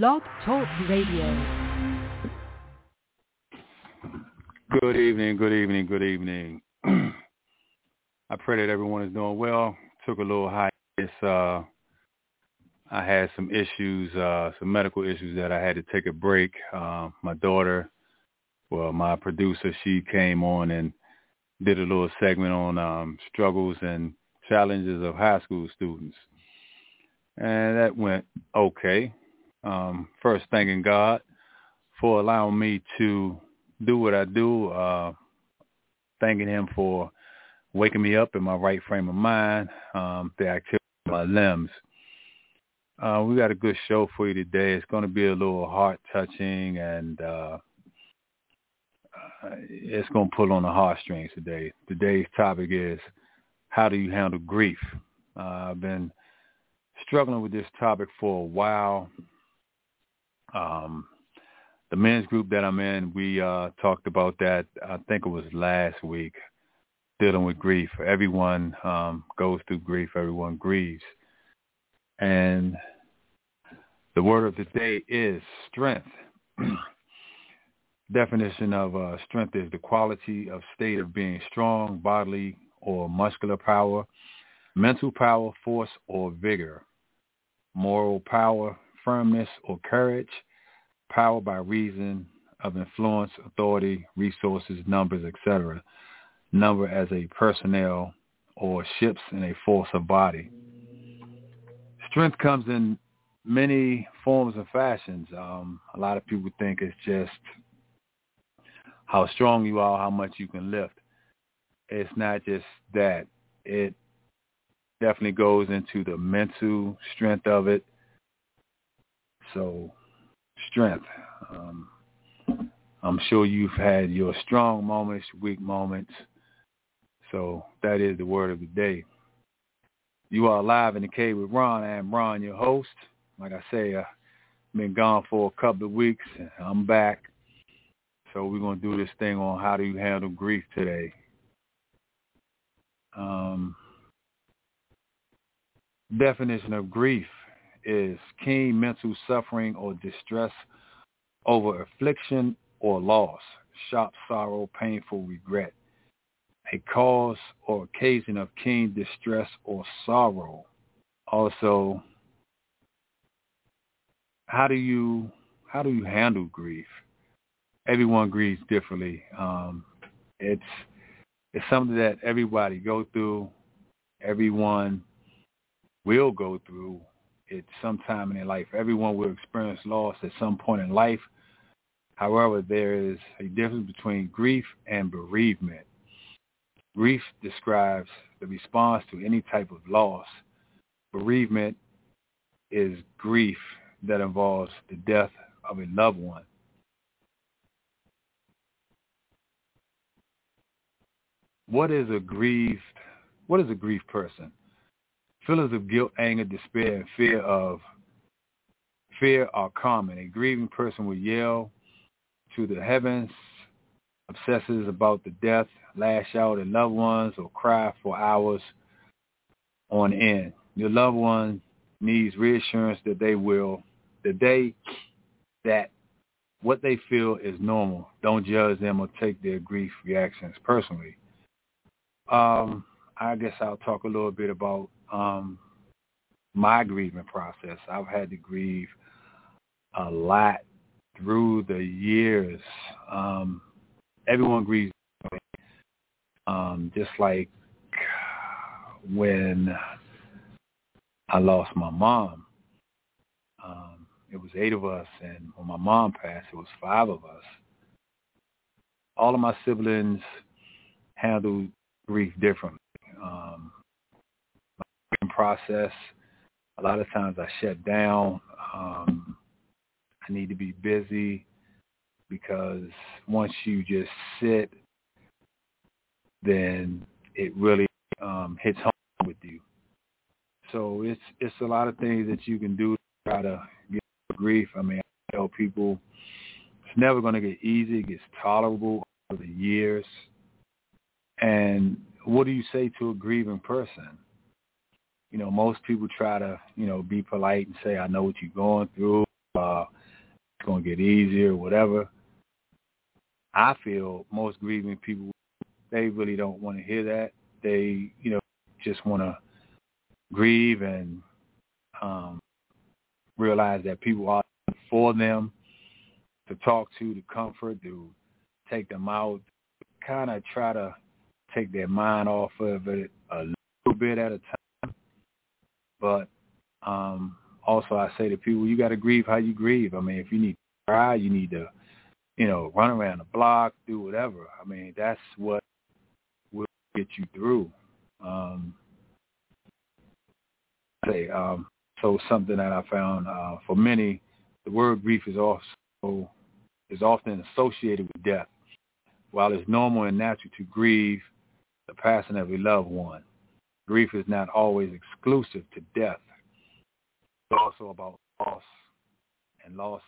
Blog Talk Radio. Good evening, good evening, good evening. I pray that everyone is doing well. Took a little hiatus. Uh, I had some issues, uh, some medical issues that I had to take a break. Uh, my daughter, well, my producer, she came on and did a little segment on um, struggles and challenges of high school students. And that went okay. Um, first, thanking God for allowing me to do what I do. Uh, thanking him for waking me up in my right frame of mind, um, the activity of my limbs. Uh, we got a good show for you today. It's going to be a little heart touching and uh, it's going to pull on the heartstrings today. Today's topic is how do you handle grief? Uh, I've been struggling with this topic for a while. Um, the men's group that I'm in, we uh, talked about that. I think it was last week, dealing with grief. Everyone um, goes through grief. Everyone grieves, and the word of the day is strength. Definition of uh, strength is the quality of state of being strong, bodily or muscular power, mental power, force or vigor, moral power, firmness or courage, power by reason of influence, authority, resources, numbers, etc. Number as a personnel or ships in a force of body. Strength comes in many forms and fashions. Um, a lot of people think it's just how strong you are, how much you can lift. It's not just that. It definitely goes into the mental strength of it. So strength. Um, I'm sure you've had your strong moments, weak moments. So that is the word of the day. You are live in the cave with Ron. I am Ron, your host. Like I say, I've been gone for a couple of weeks. I'm back. So we're going to do this thing on how do you handle grief today. Um, definition of grief is keen mental suffering or distress over affliction or loss, sharp sorrow, painful regret, a cause or occasion of keen distress or sorrow. Also, how do you how do you handle grief? everyone grieves differently. Um, it's it's something that everybody go through. Everyone will go through it sometime in their life. Everyone will experience loss at some point in life. However, there is a difference between grief and bereavement. Grief describes the response to any type of loss. Bereavement is grief that involves the death of a loved one. what is a grieved, what is a grieved person? Feelings of guilt, anger, despair, and fear of fear are common. A grieving person will yell to the heavens, obsesses about the death, lash out at loved ones, or cry for hours on end. Your loved one needs reassurance that they will, that they, that what they feel is normal. Don't judge them or take their grief reactions personally. Um, I guess I'll talk a little bit about um, my grieving process. I've had to grieve a lot through the years. Um, everyone grieves, um, just like when I lost my mom. Um, it was eight of us, and when my mom passed, it was five of us. All of my siblings handled grief differently. Process. A lot of times I shut down. Um, I need to be busy because once you just sit, then it really um, hits home with you. So it's it's a lot of things that you can do to try to get grief. I mean, I tell people it's never going to get easy. It gets tolerable over the years. And what do you say to a grieving person? You know, most people try to, you know, be polite and say, I know what you're going through. Uh, it's going to get easier, whatever. I feel most grieving people, they really don't want to hear that. They, you know, just want to grieve and um, realize that people are for them to talk to, to comfort, to take them out, kind of try to take their mind off of it a little bit at a time. But um, also I say to people, you got to grieve how you grieve. I mean, if you need to cry, you need to, you know, run around the block, do whatever. I mean, that's what will get you through. Um, say, um, so something that I found uh, for many, the word grief is also is often associated with death. While it's normal and natural to grieve the passing of a loved one, grief is not always exclusive to death. It's also about loss and loss.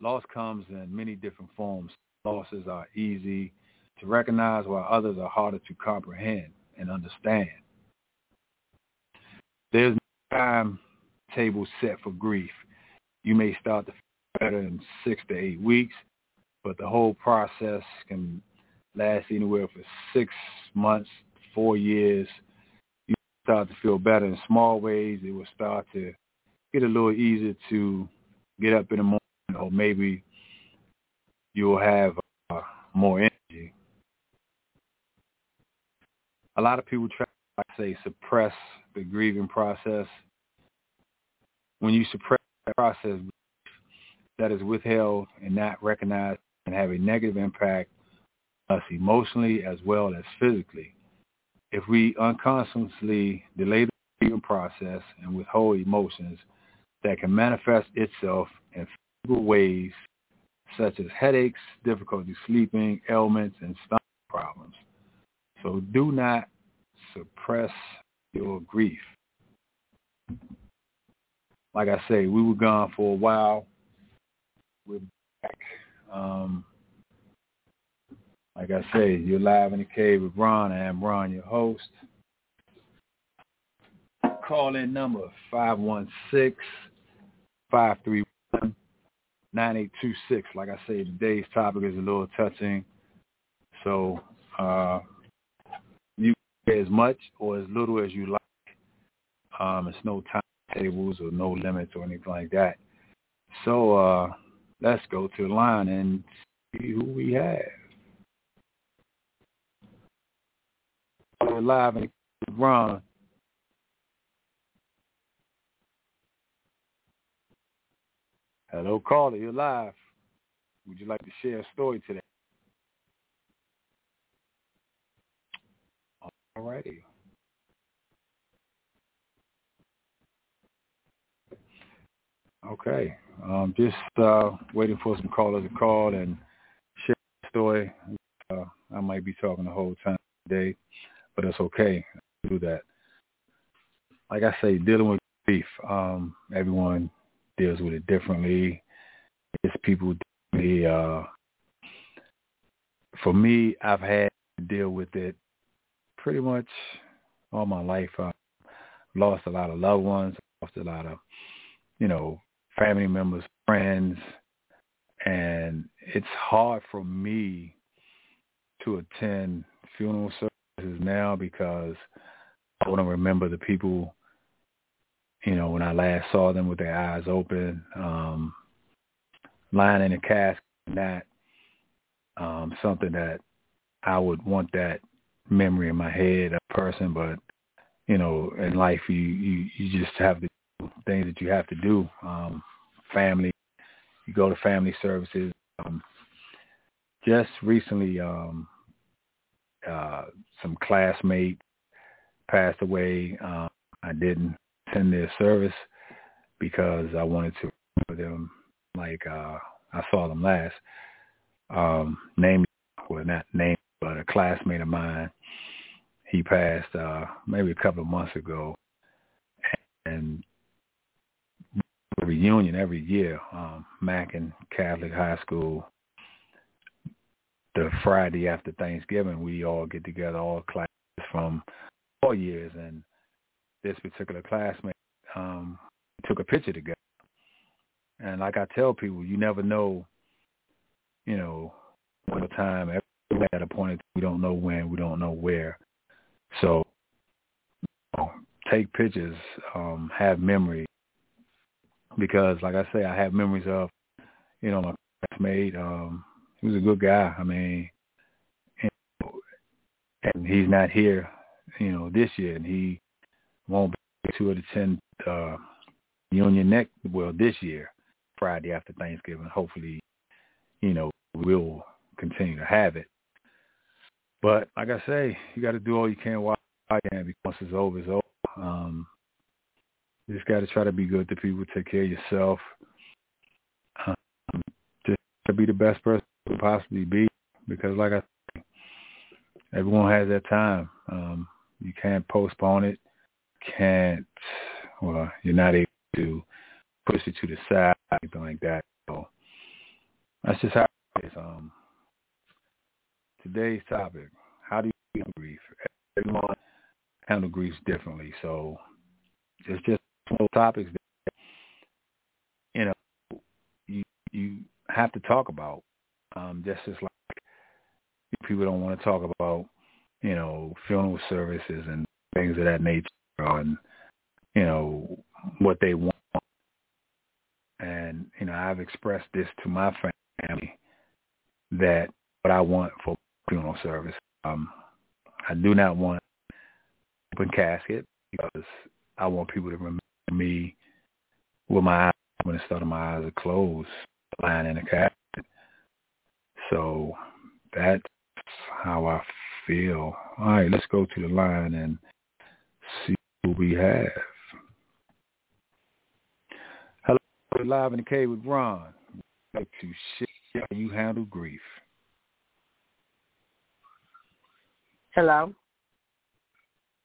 Loss comes in many different forms. Losses are easy to recognize while others are harder to comprehend and understand. There's no time table set for grief. You may start to feel better in six to eight weeks, but the whole process can last anywhere for six months, four years. Start to feel better in small ways. It will start to get a little easier to get up in the morning, or maybe you'll have uh, more energy. A lot of people try to say suppress the grieving process. When you suppress that process, that is withheld and not recognized and have a negative impact us emotionally as well as physically. If we unconsciously delay the grieving process and withhold emotions that can manifest itself in physical ways such as headaches, difficulty sleeping, ailments, and stomach problems. So do not suppress your grief. Like I say, we were gone for a while. We're back. Um, like I say, you're live in the cave with Ron. I am Ron, your host. Call in number 516 531 9826. Like I say, today's topic is a little touching. So uh, you can as much or as little as you like. Um, it's no timetables or no limits or anything like that. So uh, let's go to the line and see who we have. We're live and Ron. Hello, caller. You're live. Would you like to share a story today? All righty. Okay. Um, just uh, waiting for some callers to call and share a story. Uh, I might be talking the whole time today, but it's okay. I do that. Like I say, dealing with grief, um, everyone deals with it differently. It's people differently. Uh, for me, I've had to deal with it pretty much all my life. I lost a lot of loved ones, lost a lot of, you know, family members, friends, and it's hard for me to attend funeral services now because I want to remember the people, you know, when I last saw them with their eyes open, um, lying in a casket, not um, something that I would want that memory in my head, of a person, but you know, in life you you, you just have the things that you have to do. Um, family, you go to family services. Um, just recently, um, uh, some classmates passed away. Um, I didn't attend their service because I wanted to remember them like uh, I saw them last. Um, name, well, not name, but a classmate of mine. He passed uh, maybe a couple of months ago, and reunion every year, um, Mackin Catholic High School. The Friday after Thanksgiving, we all get together, all classes from four years, and this particular classmate um, took a picture together. And like I tell people, you never know, you know, what time every at a point we don't know when, we don't know where. So you know, take pictures, um, have memories, Because like I say, I have memories of, you know, my classmate, um, he was a good guy. I mean, and, and he's not here, you know, this year, and he won't be able to attend uh, Union Neck well this year, Friday after Thanksgiving. Hopefully, you know, we'll continue to have it. But like I say, you got to do all you can while you can because once it's over, it's over. Um, you just got to try to be good to people, take care of yourself, um, just to be the best person can possibly be. Because like I everyone has that time. Um, you can't postpone it. Can't. Well, you're not able to push it to the side, anything like that. So that's just how it is. Um, today's topic: How do you handle grief? Everyone handle grief differently. So it's just small topics that you know you you have to talk about. Um, just like people don't want to talk about, you know, funeral services and things of that nature, and you know what they want. And you know, I've expressed this to my family that what I want for funeral service. Um, I do not want open casket because I want people to remember me with my eyes when the start of my eyes are closed, lying in a casket. So that's how I feel. All right, let's go to the line and see who we have. Hello, live in the cave with Ron. Like to share how you handle grief. Hello.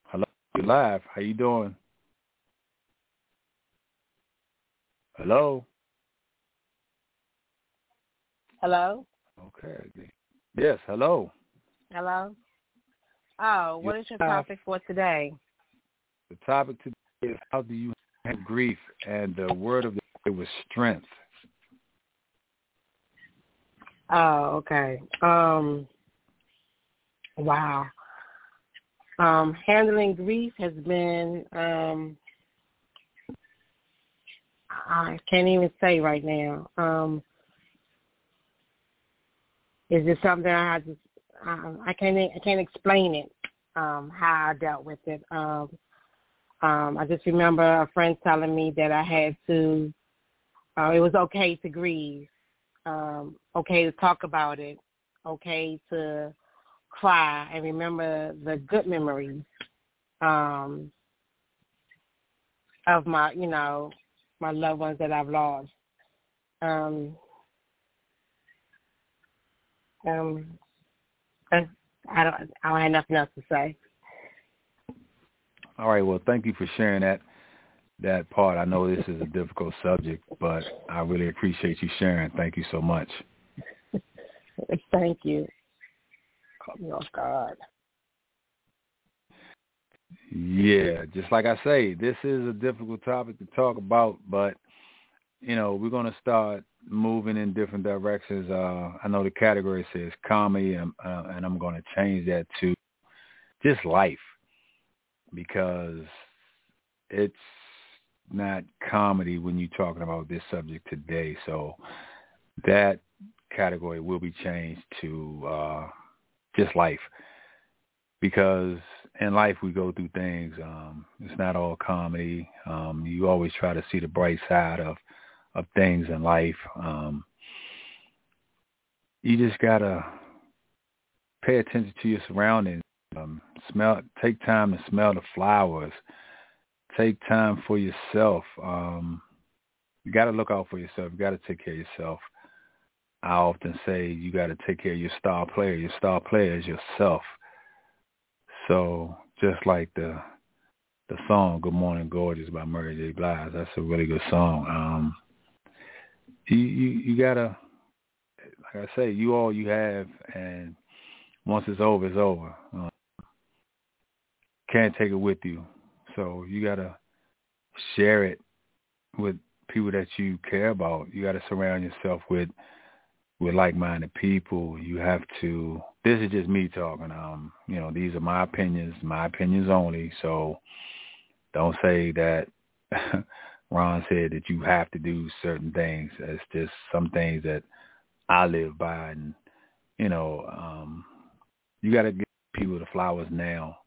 Hello, live. How you doing? Hello. Hello. Okay. Yes. Hello. Hello. Oh, what is your topic for today? The topic today is how do you handle grief, and the word of the day was strength. Oh, okay. Um. Wow. Um, handling grief has been um, I can't even say right now. Um, is it something I just um, I can't I can't explain it um, how I dealt with it. Um, um, I just remember a friend telling me that I had to. Uh, it was okay to grieve, um, okay to talk about it, okay to cry and remember the good memories um, of my, you know, my loved ones that I've lost. Um, um, I don't, I don't have nothing else to say. All right. Well, thank you for sharing that that part. I know this is a difficult subject, but I really appreciate you sharing. Thank you so much. thank you. Caught me off guard. Yeah, just like I say, this is a difficult topic to talk about, but you know, we're going to start moving in different directions. Uh, I know the category says comedy, and, uh, and I'm going to change that to just life because it's not comedy when you're talking about this subject today. So that category will be changed to uh, just life because in life we go through things. Um, it's not all comedy. Um, you always try to see the bright side of of things in life. Um, you just gotta pay attention to your surroundings. Um, smell, take time to smell the flowers. Take time for yourself. Um, you got to look out for yourself. You got to take care of yourself. I often say you got to take care of your star player. Your star player is yourself. So just like the the song "Good Morning Gorgeous" by Mary J. Blige, that's a really good song. Um, you you you gotta, like I say, you all you have, and once it's over, it's over. Um, can't take it with you, so you gotta share it with people that you care about. You got to surround yourself with with like-minded people. You have to. This is just me talking. Um, you know, these are my opinions, my opinions only. So don't say that Ron said that you have to do certain things. It's just some things that I live by, and you know, um, you got to give people the flowers now.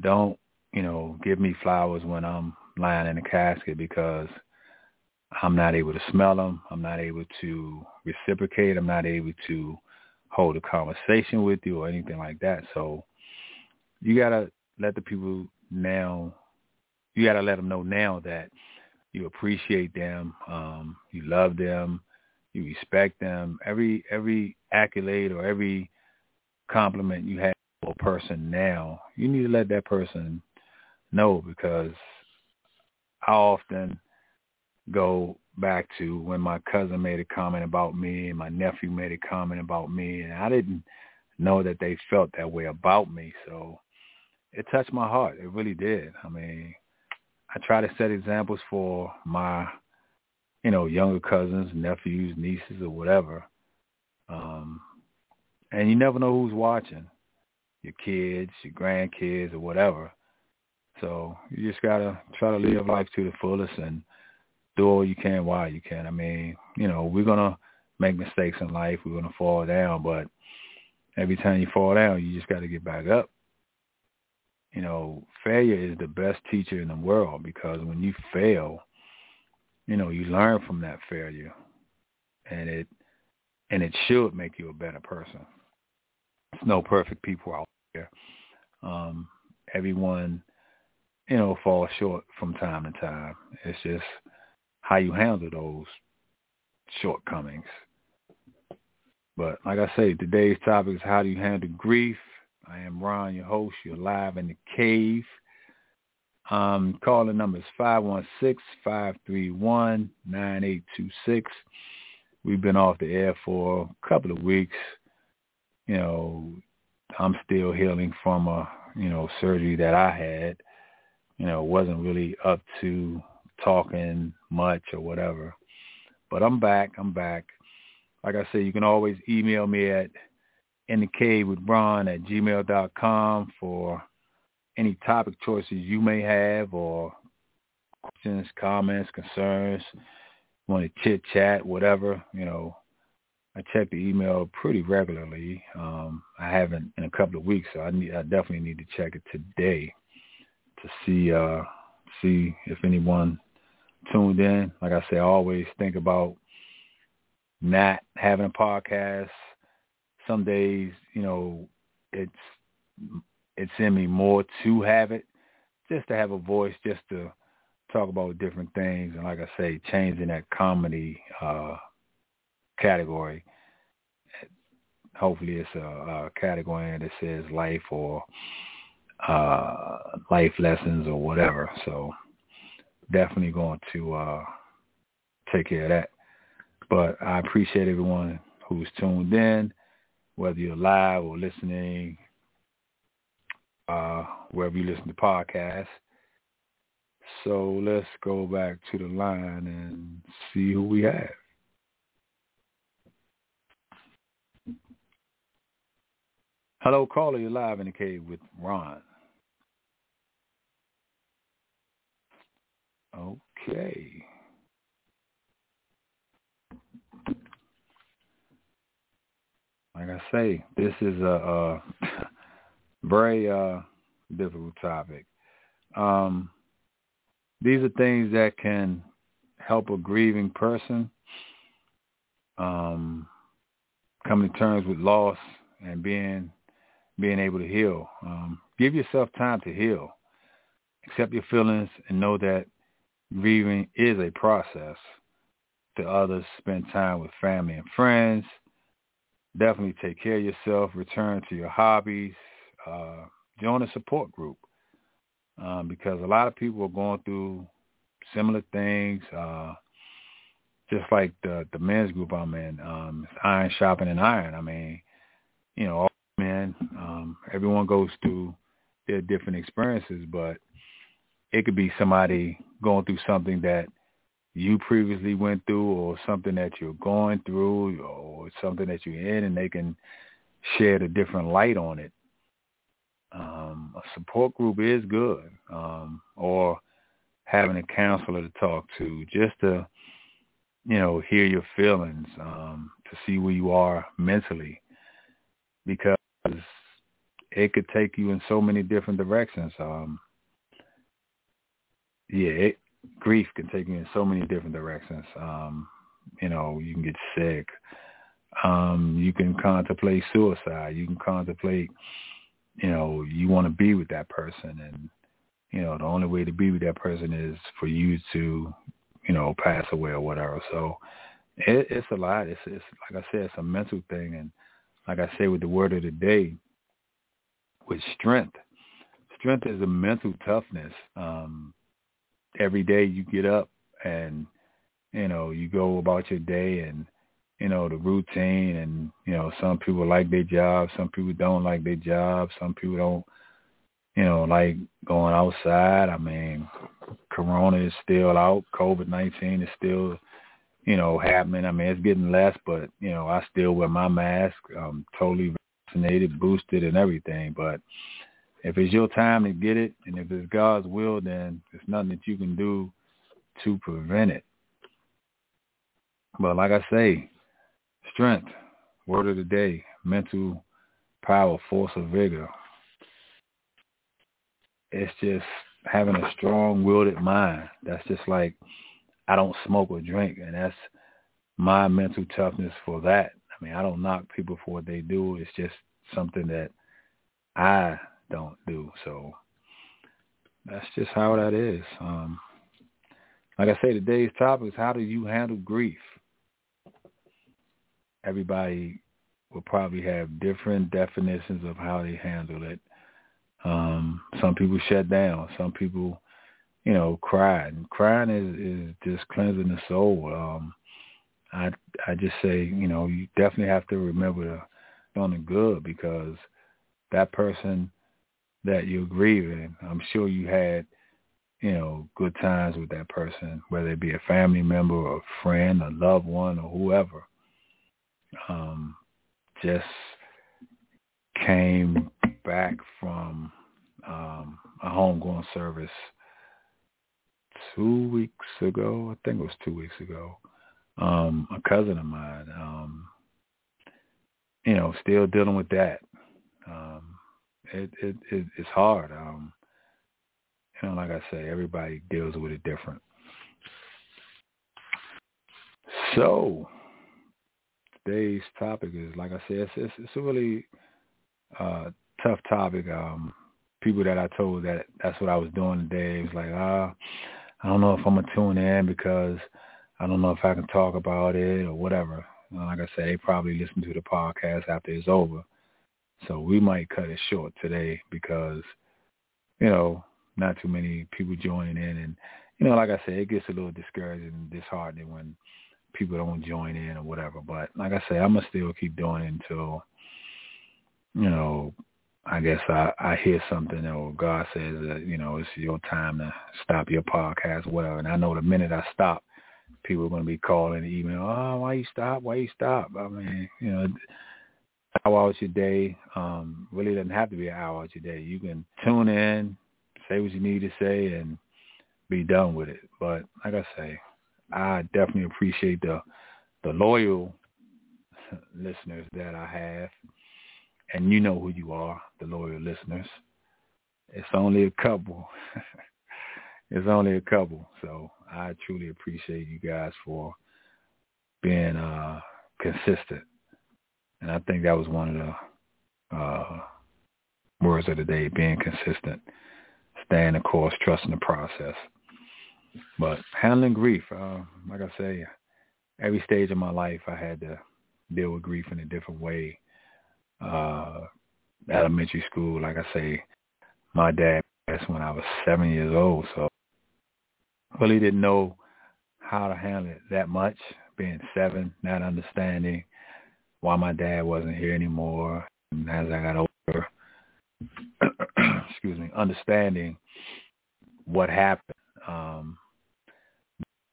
Don't you know give me flowers when I'm lying in a casket because I'm not able to smell them. I'm not able to reciprocate. I'm not able to hold a conversation with you or anything like that. So you gotta let the people now. You gotta let them know now that you appreciate them, um, you love them, you respect them. Every every accolade or every compliment you have for a person now, you need to let that person know because I often go back to when my cousin made a comment about me and my nephew made a comment about me and I didn't know that they felt that way about me. So it touched my heart. It really did. I mean, I try to set examples for my, you know, younger cousins, nephews, nieces, or whatever. Um, and you never know who's watching, your kids, your grandkids, or whatever. So you just gotta try to live life to the fullest and do all you can while you can. I mean, you know, we're gonna make mistakes in life. We're gonna fall down, but every time you fall down, you just got to get back up you know, failure is the best teacher in the world because when you fail, you know, you learn from that failure and it and it should make you a better person. There's no perfect people out there. Um, everyone, you know, falls short from time to time. It's just how you handle those shortcomings. But like I say, today's topic is how do you handle grief I am Ron, your host. You're live in the cave. Um, calling number is 516-531-9826. We've been off the air for a couple of weeks. You know, I'm still healing from a, you know, surgery that I had. You know, wasn't really up to talking much or whatever. But I'm back. I'm back. Like I said, you can always email me at in the cave with Ron at gmail.com for any topic choices you may have or questions, comments, concerns, want to chit chat, whatever, you know, I check the email pretty regularly. Um, I haven't in a couple of weeks, so I need I definitely need to check it today to see uh see if anyone tuned in. Like I say, I always think about not having a podcast some days, you know, it's it's in me more to have it, just to have a voice, just to talk about different things, and like I say, changing that comedy uh, category. Hopefully, it's a, a category that says life or uh, life lessons or whatever. So, definitely going to uh, take care of that. But I appreciate everyone who's tuned in whether you're live or listening, uh, wherever you listen to podcasts. So let's go back to the line and see who we have. Hello, caller. You're live in the cave with Ron. Okay. Like I say, this is a, a very uh, difficult topic. Um, these are things that can help a grieving person um, come to terms with loss and being being able to heal. Um, give yourself time to heal. Accept your feelings and know that grieving is a process. To others, spend time with family and friends definitely take care of yourself, return to your hobbies, uh, join a support group um, because a lot of people are going through similar things. Uh, just like the the men's group I'm in, um, it's iron shopping and iron. I mean, you know, all men, um, everyone goes through their different experiences, but it could be somebody going through something that you previously went through or something that you're going through or something that you're in and they can shed a different light on it. Um, a support group is good. Um, or having a counselor to talk to just to, you know, hear your feelings, um, to see where you are mentally because it could take you in so many different directions. Um, yeah, it, grief can take you in so many different directions. Um, you know, you can get sick. Um, you can contemplate suicide. You can contemplate, you know, you want to be with that person, and you know, the only way to be with that person is for you to, you know, pass away or whatever. So it, it's a lot. It's, it's like I said, it's a mental thing, and like I say with the word of the day, with strength. Strength is a mental toughness. Um, every day you get up and you know you go about your day and you know the routine and you know some people like their job some people don't like their job some people don't you know like going outside. I mean corona is still out covid nineteen is still you know happening. I mean it's getting less but you know i still wear my mask. I'm totally vaccinated boosted and everything but if it's your time to get it and if it's God's will, then there's nothing that you can do to prevent it. But like I say, strength, word of the day, mental power, force of vigor. It's just having a strong-willed mind. That's just like I don't smoke or drink, and that's my mental toughness for that. I mean, I don't knock people for what they do. It's just something that I don't do. So that's just how that is. Um, like I say, today's topic is how do you handle grief? Everybody will probably have different definitions of how they handle it. Um, some people shut down. Some people, you know, cry. And crying is, is just cleansing the soul. Um, I I just say, you know, you definitely have to remember the on the good because that person that you're grieving. I'm sure you had, you know, good times with that person, whether it be a family member or a friend, a loved one, or whoever. Um, just came back from um, a homegoing service two weeks ago. I think it was two weeks ago. Um, a cousin of mine, um, you know, still dealing with that. Um, it it, it it's hard. Um, you know, like I say, everybody deals with it different. So today's topic is, like I said, it's it's, it's a really uh, tough topic. Um, people that I told that that's what I was doing today was like, ah, I don't know if I'm gonna tune in because I don't know if I can talk about it or whatever. like I said, they probably listen to the podcast after it's over. So we might cut it short today because, you know, not too many people joining in. And, you know, like I said, it gets a little discouraging and disheartening when people don't join in or whatever. But like I said, I'm going to still keep doing it until, you know, I guess I, I hear something or God says that, you know, it's your time to stop your podcast, whatever. And I know the minute I stop, people are going to be calling, email, oh, why you stop? Why you stop? I mean, you know, hour out your day. Um, really doesn't have to be an hour out your day. You can tune in, say what you need to say, and be done with it. But like I say, I definitely appreciate the the loyal listeners that I have, and you know who you are, the loyal listeners. It's only a couple. it's only a couple. So I truly appreciate you guys for being uh, consistent and I think that was one of the uh, words of the day, being consistent, staying the course, trusting the process. But handling grief, uh, like I say, every stage of my life I had to deal with grief in a different way. Uh, elementary school, like I say, my dad passed when I was seven years old, so really didn't know how to handle it that much, being seven, not understanding why my dad wasn't here anymore. And as I got older, excuse me, understanding what happened, um,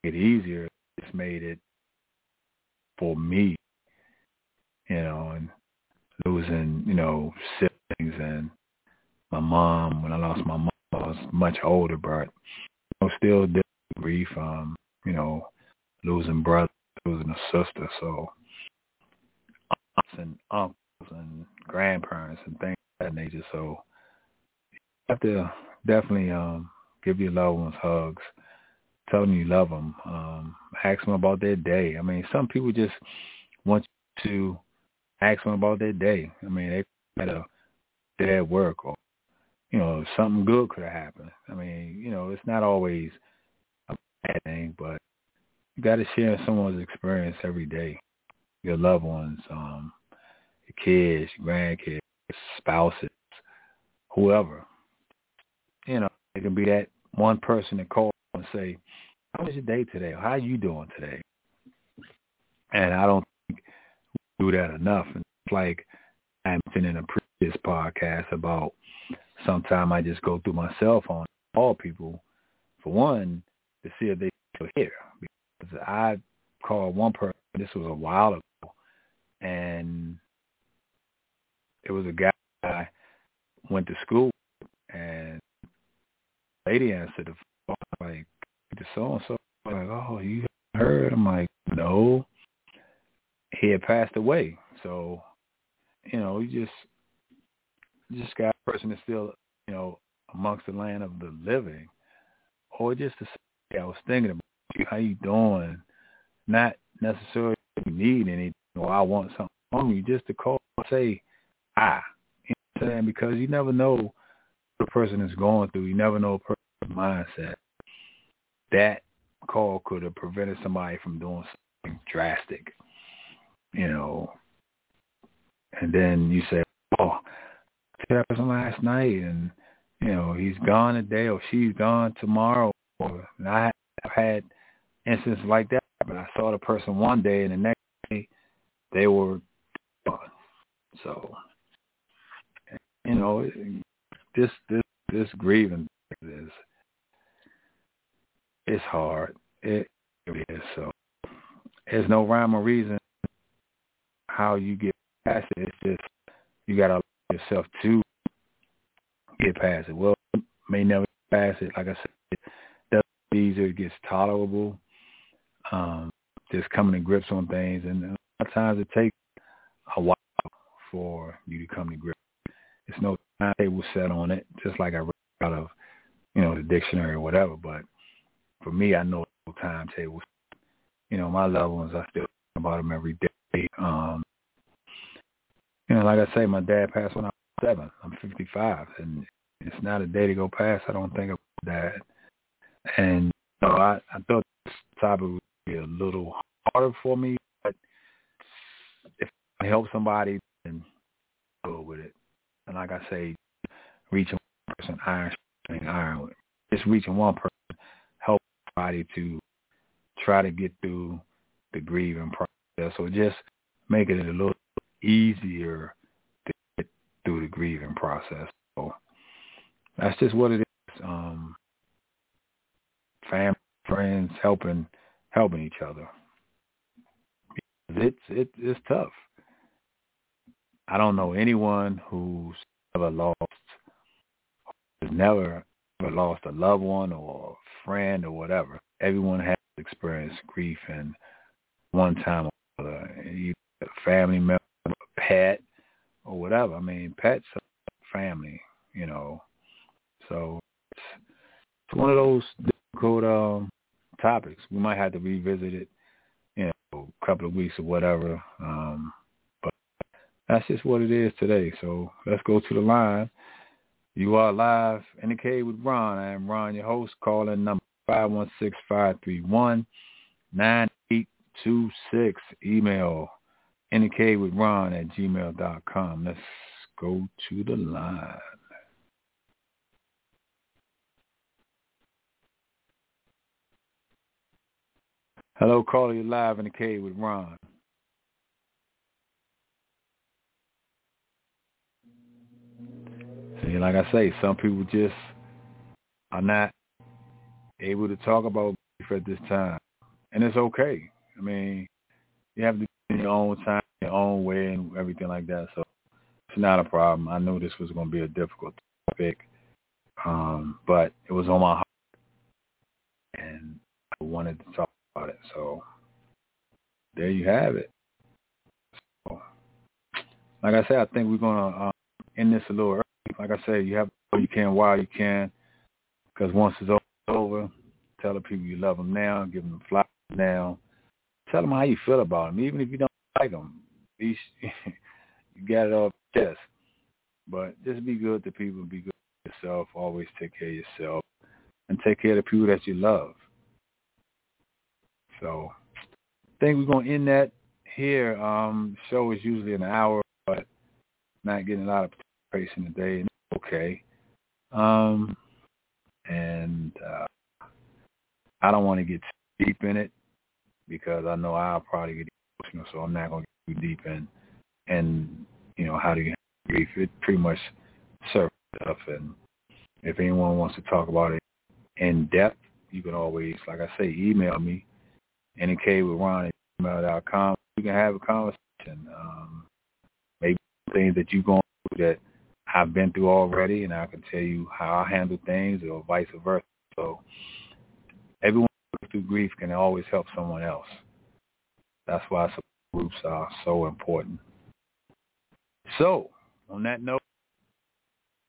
it easier. It's made it for me, you know, and losing, you know, siblings and my mom. When I lost my mom, I was much older, but know, still grief. Um, you know, losing brother, losing a sister. So aunts and uncles and grandparents and things of that nature. So you have to definitely um give your loved ones hugs, tell them you love them, um, ask them about their day. I mean, some people just want you to ask them about their day. I mean, they had a day at work or you know something good could have happened. I mean, you know, it's not always a bad thing, but you got to share someone's experience every day. Your loved ones, um, your kids, your grandkids, spouses, whoever. You know, it can be that one person that calls and say, "How was your day today? How are you doing today?" And I don't think we do that enough. And it's like I mentioned in a previous podcast about sometimes I just go through my cell phone, call people, for one, to see if they still here. Because I called one person. This was a while ago, and it was a guy I went to school, and lady answered the phone like the so and so like, oh, you heard? I'm like, no. He had passed away, so you know, you just just got a person that's still you know amongst the land of the living, or just to say, I was thinking about you, how you doing? Not necessarily need anything or I want something from you, just to call and say, ah, you know what I'm saying? Because you never know what the person is going through. You never know a person's mindset. That call could have prevented somebody from doing something drastic, you know. And then you say, oh, that person last night, and you know he's gone today, or she's gone tomorrow. Or and I have had instances like that, but I saw the person one day, and the next they were. So, you know, this this this grieving is it's hard. It is so. There's no rhyme or reason how you get past it. It's just you got to allow yourself to get past it. Well, may never get past it. Like I said, it does easier. It gets tolerable. Um, just coming to grips on things, and a lot of times it takes a while for you to come to grips. It's no timetable set on it, just like I read out of, you know, the dictionary or whatever. But for me, I know no timetable. You know, my loved ones, I still think about them every day. Um, you know, like I say, my dad passed when I was seven. I'm 55, and it's not a day to go past. I don't think about that. And you I, I thought this topic would be a little harder for me, help somebody, and go with it. And like I say, reaching one person, iron, iron. Just reaching one person, help somebody to try to get through the grieving process, or just making it a little easier to get through the grieving process. So that's just what it is. Um, family, friends, helping helping each other. It's it, it's tough. I don't know anyone who's ever lost, has never ever lost a loved one or a friend or whatever. Everyone has experienced grief in one time or another. Either a family member, a pet, or whatever. I mean, pets are family, you know. So it's, it's one of those difficult um, topics. We might have to revisit it, you know, a couple of weeks or whatever. Um, that's just what it is today. So let's go to the line. You are live in the cave with Ron. I am Ron, your host. Call in number five one six five three one nine eight two six. Email in the cave with Ron at gmail dot com. Let's go to the line. Hello, caller. You're live in the cave with Ron. See, like I say, some people just are not able to talk about grief at this time. and it's okay. I mean, you have to do in your own time, your own way, and everything like that. So it's not a problem. I knew this was going to be a difficult topic, um, but it was on my heart, and I wanted to talk about it. So there you have it. So, like I said, I think we're going to um, end this a little. Like I said, you have to you can while you can, because once it's over, tell the people you love them now, give them flowers now, tell them how you feel about them, even if you don't like them. Be, you got it off your chest. But just be good to people, be good to yourself, always take care of yourself, and take care of the people that you love. So I think we're to end that here. Um, show is usually an hour, but not getting a lot of participation today. Okay. Um, and uh, I don't want to get deep in it because I know I'll probably get emotional, so I'm not going to get too deep in. And you know, how do you grief? It pretty much surface stuff, and if anyone wants to talk about it in depth, you can always, like I say, email me, NK with Ron at email.com. We can have a conversation. Um, maybe things that you're going through that I've been through already, and I can tell you how I handle things, or vice versa. So everyone through grief can always help someone else. That's why support groups are so important. So, on that note,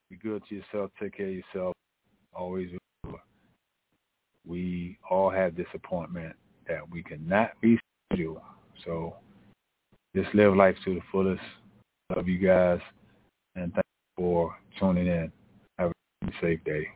be good to yourself, take care of yourself. Always remember, we all have disappointment that we cannot be reschedule. So, just live life to the fullest. Love you guys, and thank for tuning in. Have a safe day.